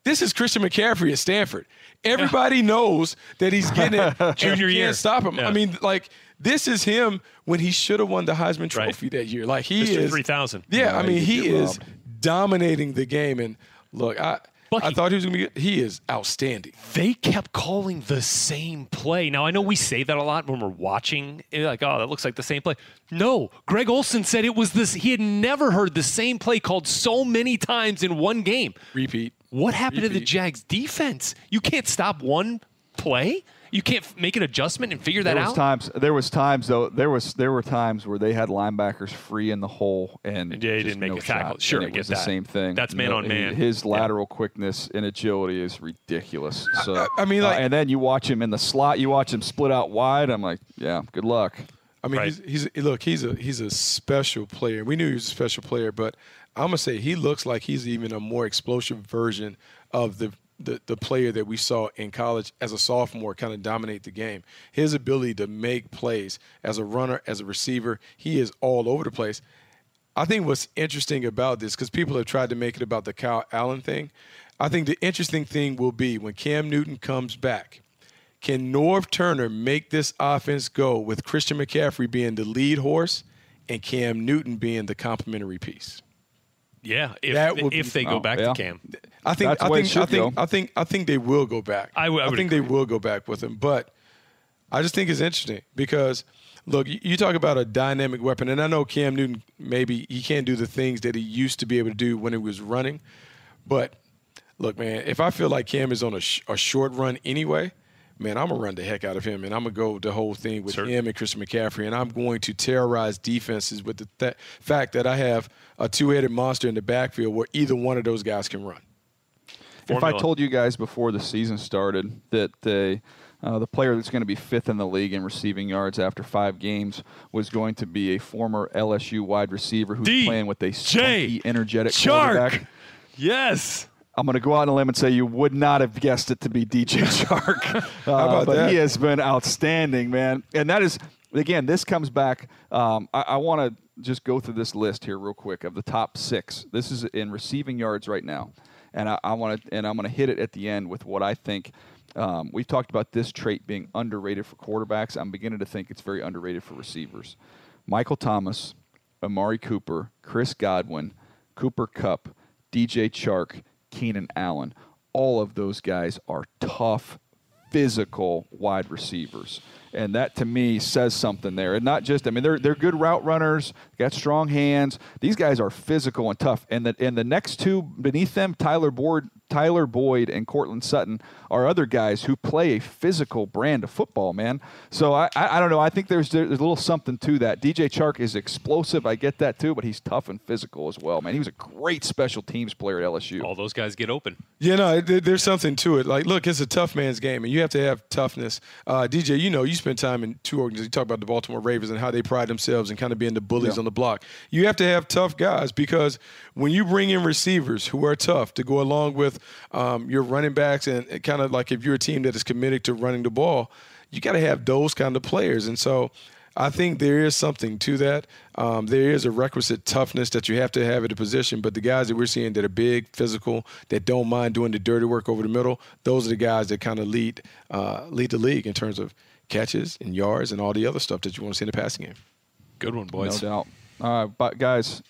This is Christian McCaffrey at Stanford. Everybody knows that he's getting it. *laughs* Junior year. Can't stop him. Yeah. I mean, like this is him when he should have won the Heisman Trophy that year. Like he Mr. is 3000. Yeah, Yeah, I mean he is dominating the game. And look, I I thought he was gonna be. He is outstanding. They kept calling the same play. Now I know we say that a lot when we're watching. eh, Like, oh, that looks like the same play. No, Greg Olsen said it was this. He had never heard the same play called so many times in one game. Repeat. What happened to the Jags defense? You can't stop one play. You can't f- make an adjustment and figure that there was out. times. There was times though. There was there were times where they had linebackers free in the hole and Yeah, he just didn't make no a tackle. shot, Sure, and I it get was the that. same thing. That's man No, on he- man. His Yeah. lateral quickness and agility is ridiculous. So I- I mean, uh, and then you watch him in the slot. You watch him split out wide. I'm like, yeah, good luck. I mean, he's, he's look, he's a he's a special player. We knew he was a special player, but I'm gonna say he looks like he's even a more explosive version of the the, the player that we saw in college as a sophomore kind of dominate the game. His ability to make plays as a runner, as a receiver, he is all over the place. I think what's interesting about this, because people have tried to make it about the Kyle Allen thing, I think the interesting thing will be when Cam Newton comes back. Can Norv Turner make this offense go with Christian McCaffrey being the lead horse and Cam Newton being the complementary piece? yeah, if, That would if be- they go oh, back yeah. to Cam. I think That's I think should I think. I think I think they will go back. I would- I would think they will go back with him, but I just think it's interesting because look, you, you talk about a dynamic weapon, and I know Cam Newton maybe he can't do the things that he used to be able to do when he was running, but look, man, if I feel like Cam is on a, sh- a short run anyway. Man, I'm gonna run the heck out of him, and I'm gonna go the whole thing with him and Christian McCaffrey, and I'm going to terrorize defenses with the th- fact that I have a two-headed monster in the backfield where either one of those guys can run. If I told you guys before the season started that the uh, the player that's going to be fifth in the league in receiving yards after five games was going to be a former LSU wide receiver who's D. playing with a spunky, energetic Chark. quarterback. Yes. I'm going to go out on a limb and say you would not have guessed it to be DJ *laughs* Chark. Uh, about but that? he has been outstanding, man. And that is, again, this comes back. Um, I, I want to just go through this list here real quick of the top six. This is in receiving yards right now, and I, I want to, and I'm going to hit it at the end with what I think. Um, we've talked about this trait being underrated for quarterbacks. I'm beginning to think it's very underrated for receivers. Michael Thomas, Amari Cooper, Chris Godwin, Cooper Kupp, DJ Chark, Keenan Allen. All of those guys are tough, physical wide receivers. And that to me says something there. And not just, I mean, they're, they're good route runners, got strong hands. These guys are physical and tough. And the, and the next two beneath them, Tyler Boyd, Tyler Boyd and Courtland Sutton, are other guys who play a physical brand of football, man. So I, I, I don't know. I think there's, there's a little something to that. DJ Chark is explosive. I get that too, but he's tough and physical as well, man. He was a great special teams player at LSU. All those guys get open. Yeah, no, there, there's something to it. Like, look, it's a tough man's game, and you have to have toughness. Uh, DJ, you know, you spent time in two organizations. You talk about the Baltimore Ravens and how they pride themselves and kind of being the bullies Yeah. on the block. You have to have tough guys because when you bring in receivers who are tough to go along with um, your running backs, and kind of like if you're a team that is committed to running the ball, you got to have those kind of players. And so I think there is something to that. Um, there is a requisite toughness that you have to have at a position, but the guys that we're seeing that are big, physical, that don't mind doing the dirty work over the middle, those are the guys that kind of lead uh, lead the league in terms of catches and yards and all the other stuff that you want to see in the passing game. Good one, boys. No doubt. All right, but guys,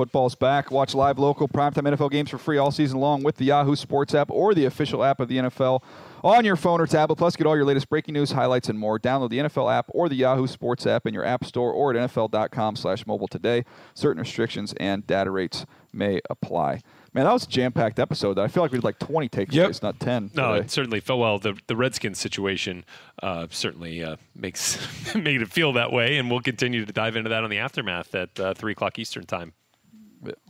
Football's back. Watch live local primetime NFL games for free all season long with the Yahoo Sports app or the official app of the NFL on your phone or tablet. Plus, get all your latest breaking news, highlights, and more. Download the NFL app or the Yahoo Sports app in your app store or at nfl.com slash mobile today. Certain restrictions and data rates may apply. Man, that was a jam-packed episode. I feel like we did like 20 takeaways, yep. not 10. No, today. it certainly felt well. The the Redskins situation uh, certainly uh, makes *laughs* made it feel that way, and we'll continue to dive into that on the aftermath at uh, three o'clock Eastern time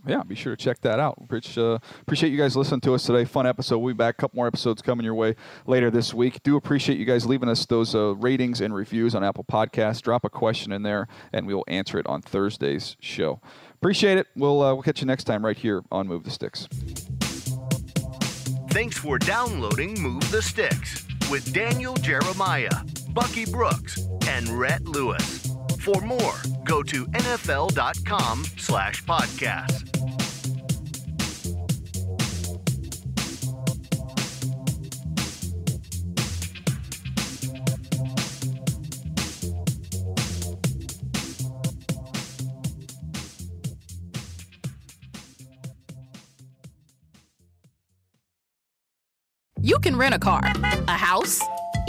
yeah, be sure to check that out. Rich, uh, appreciate you guys listening to us today. Fun episode. We'll be back. A couple more episodes coming your way later this week. Do appreciate you guys leaving us those uh, ratings and reviews on Apple Podcasts. Drop a question in there, and we will answer it on Thursday's show. Appreciate it. We'll uh, we'll catch you next time right here on Move the Sticks. Thanks for downloading Move the Sticks with Daniel Jeremiah, Bucky Brooks, and Rhett Lewis. For more, go to nfl.com slash podcast. You can rent a car, a house,